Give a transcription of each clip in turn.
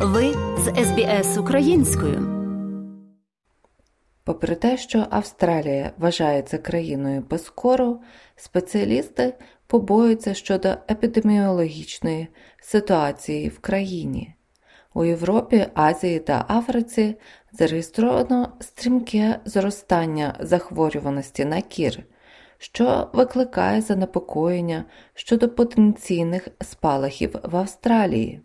Ви з СБС українською. Попри те, що Австралія вважається країною без кору, спеціалісти побоюються щодо епідеміологічної ситуації в країні. У Європі, Азії та Африці зареєстровано стрімке зростання захворюваності на кір, що викликає занепокоєння щодо потенційних спалахів в Австралії.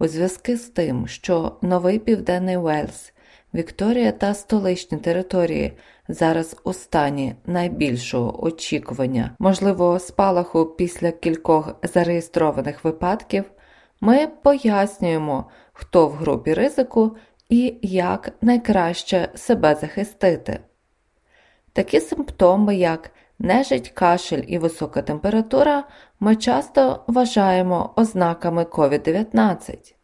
У зв'язку з тим, що новий Південний Уельс, Вікторія та столичні території зараз у стані найбільшого очікування можливого спалаху після кількох зареєстрованих випадків, ми пояснюємо, хто в групі ризику і як найкраще себе захистити. Такі симптоми, як нежить, кашель і висока температура, ми часто вважаємо ознаками COVID-19,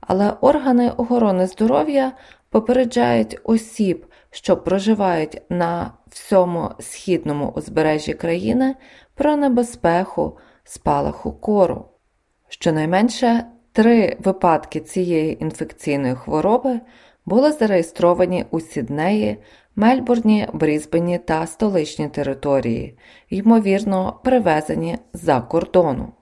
але органи охорони здоров'я попереджають осіб, що проживають на всьому східному узбережжі країни про небезпеку спалаху кору. Щонайменше три випадки цієї інфекційної хвороби були зареєстровані у Сіднеї, Мельбурні, Брізбені та столичній території, ймовірно, привезені за кордону.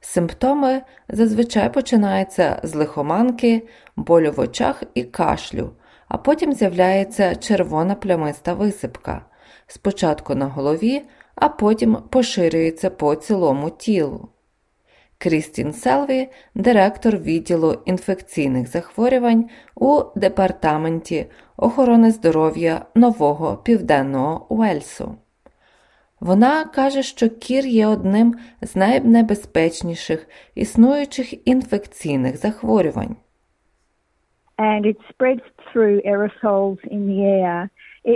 Симптоми зазвичай починаються з лихоманки, болю в очах і кашлю, а потім з'являється червона плямиста висипка, спочатку на голові, а потім поширюється по цілому тілу. Крістін Селві, директор відділу інфекційних захворювань у Департаменті охорони здоров'я Нового Південного Уельсу. Вона каже, що кір є одним з найнебезпечніших існуючих інфекційних захворювань. And it spreads through aerosols in the air.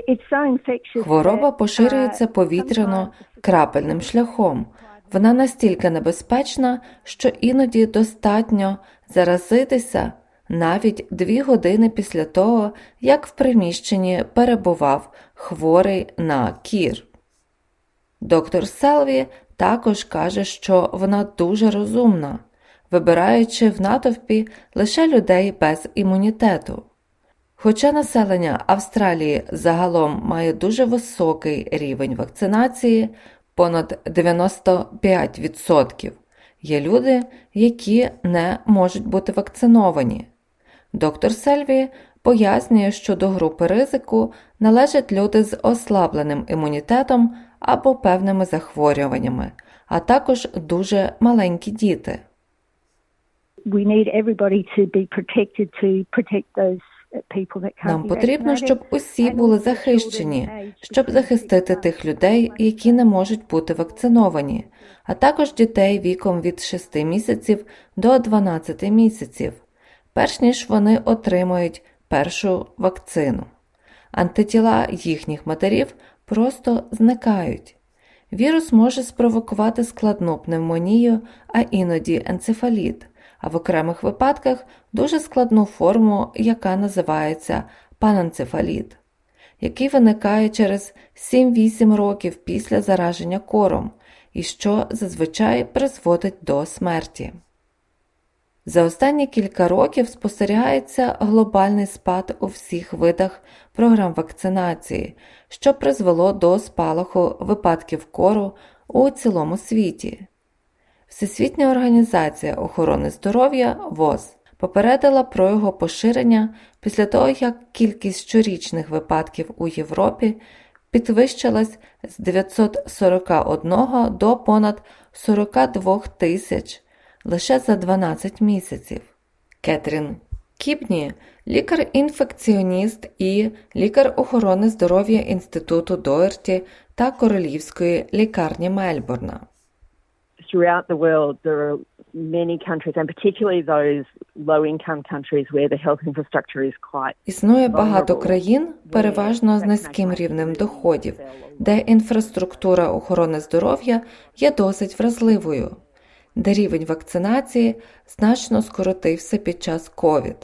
It's so infectious Хвороба поширюється uh, повітряно крапельним шляхом. Вона настільки небезпечна, що іноді достатньо заразитися навіть дві години після того, як в приміщенні перебував хворий на кір. Доктор Селві також каже, що вона дуже розумна, вибираючи в натовпі лише людей без імунітету. Хоча населення Австралії загалом має дуже високий рівень вакцинації, понад 95%, є люди, які не можуть бути вакциновані. Доктор Сельві пояснює, що до групи ризику належать люди з ослабленим імунітетом або певними захворюваннями, а також дуже маленькі діти. we need everybody to be protected to protect those people that can't Нам потрібно, щоб усі були захищені, щоб захистити тих людей, які не можуть бути вакциновані, а також дітей віком від 6 місяців до 12 місяців, перш ніж вони отримають першу вакцину. Антитіла їхніх матерів просто зникають. Вірус може спровокувати складну пневмонію, а іноді енцефаліт, а в окремих випадках дуже складну форму, яка називається паненцефаліт, який виникає через 7-8 років після зараження кором і що зазвичай призводить до смерті. За останні кілька років спостерігається глобальний спад у всіх видах програм вакцинації, що призвело до спалаху випадків кору у цілому світі. Всесвітня організація охорони здоров'я ВОЗ попередила про його поширення після того, як кількість щорічних випадків у Європі підвищилась з 941 до понад 42 тисяч лише за 12 місяців. Кетрін Кібні, лікар-інфекціоніст і лікар охорони здоров'я Інституту Доерті та Королівської лікарні Мельбурна. throughout the world, there are many countries, and particularly those low income countries where the health infrastructure is quite. Існує багато країн, переважно з низьким рівнем доходів, де інфраструктура охорони здоров'я є досить вразливою, де рівень вакцинації значно скоротився під час COVID.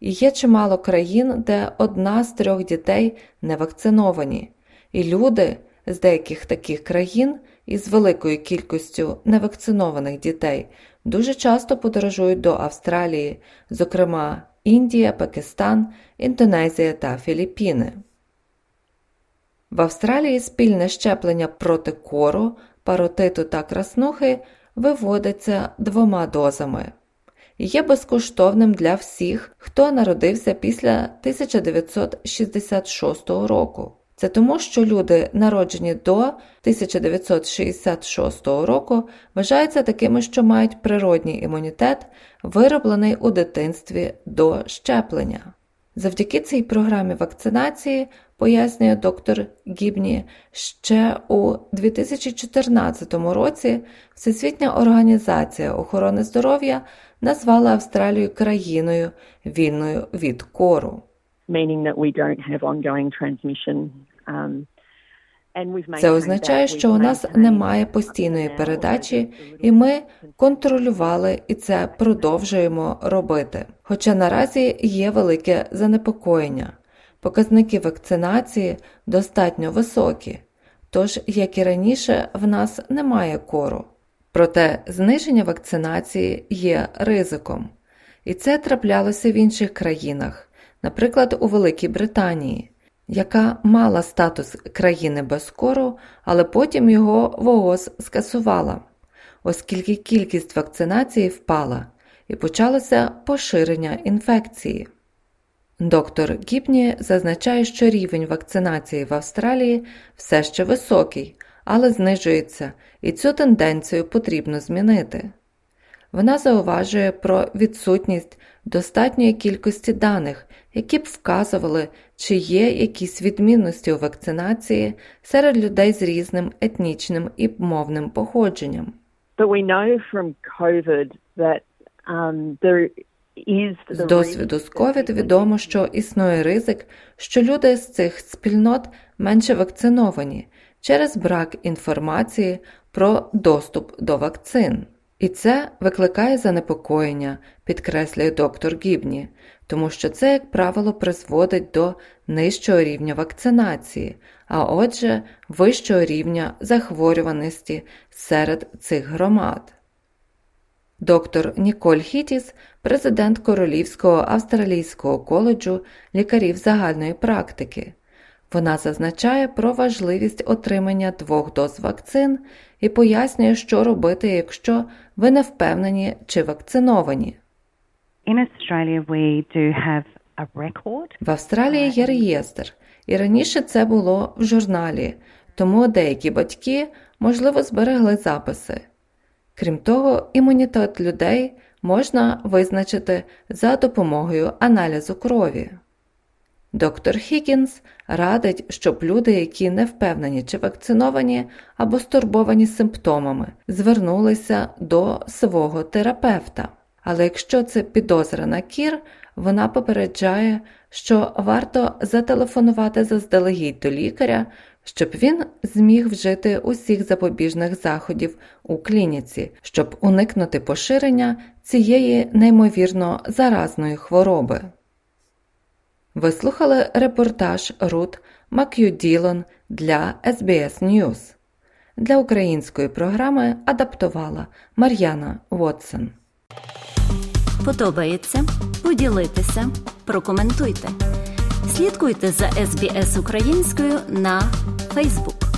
І є чимало країн, де одна з трьох дітей не вакциновані, і люди з деяких таких країн із великою кількістю невакцинованих дітей дуже часто подорожують до Австралії, зокрема Індія, Пакистан, Індонезія та Філіппіни. В Австралії спільне щеплення проти кору, паротиту та краснухи виводиться двома дозами є безкоштовним для всіх, хто народився після 1966 року. Це тому, що люди, народжені до 1966 року, вважаються такими, що мають природній імунітет, вироблений у дитинстві до щеплення. Завдяки цій програмі вакцинації, пояснює доктор Гібні, ще у 2014 році Всесвітня організація охорони здоров'я назвала Австралію країною вільною від кору. Meaning that we don't have ongoing transmission um, це означає, що у нас немає постійної передачі, і ми контролювали і це продовжуємо робити. Хоча наразі є велике занепокоєння. Показники вакцинації достатньо високі, тож, як і раніше, в нас немає кору. Проте зниження вакцинації є ризиком, і це траплялося в інших країнах, наприклад, у Великій Британії яка мала статус країни без кору, але потім його ВООЗ скасувала, оскільки кількість вакцинації впала і почалося поширення інфекції. Доктор Гібні зазначає, що рівень вакцинації в Австралії все ще високий, але знижується, і цю тенденцію потрібно змінити. Вона зауважує про відсутність достатньої кількості даних, які б вказували, чи є якісь відмінності у вакцинації серед людей з різним етнічним і мовним походженням. Um, з досвіду з COVID відомо, що існує ризик, що люди з цих спільнот менше вакциновані через брак інформації про доступ до вакцин. І це викликає занепокоєння, підкреслює доктор Гібні, тому що це, як правило, призводить до нижчого рівня вакцинації, а отже, вищого рівня захворюваності серед цих громад. Доктор Ніколь Хітіс, президент Королівського австралійського коледжу лікарів загальної практики. Вона зазначає про важливість отримання двох доз вакцин і пояснює, що робити, якщо ви не впевнені чи вакциновані. В Австралії є реєстр, і раніше це було в журналі, тому деякі батьки, можливо, зберегли записи. Крім того, імунітет людей можна визначити за допомогою аналізу крові. Доктор Хіггінс радить, щоб люди, які не впевнені чи вакциновані або стурбовані симптомами, звернулися до свого терапевта. Але якщо це підозра на кір, вона попереджає, що варто зателефонувати заздалегідь до лікаря, щоб він зміг вжити усіх запобіжних заходів у клініці, щоб уникнути поширення цієї неймовірно заразної хвороби. Ви слухали репортаж Рут Мак'юділон для SBS News. Для української програми адаптувала Мар'яна Вотсон. Подобається? Поділитися, прокоментуйте. Слідкуйте за SBS українською на Facebook.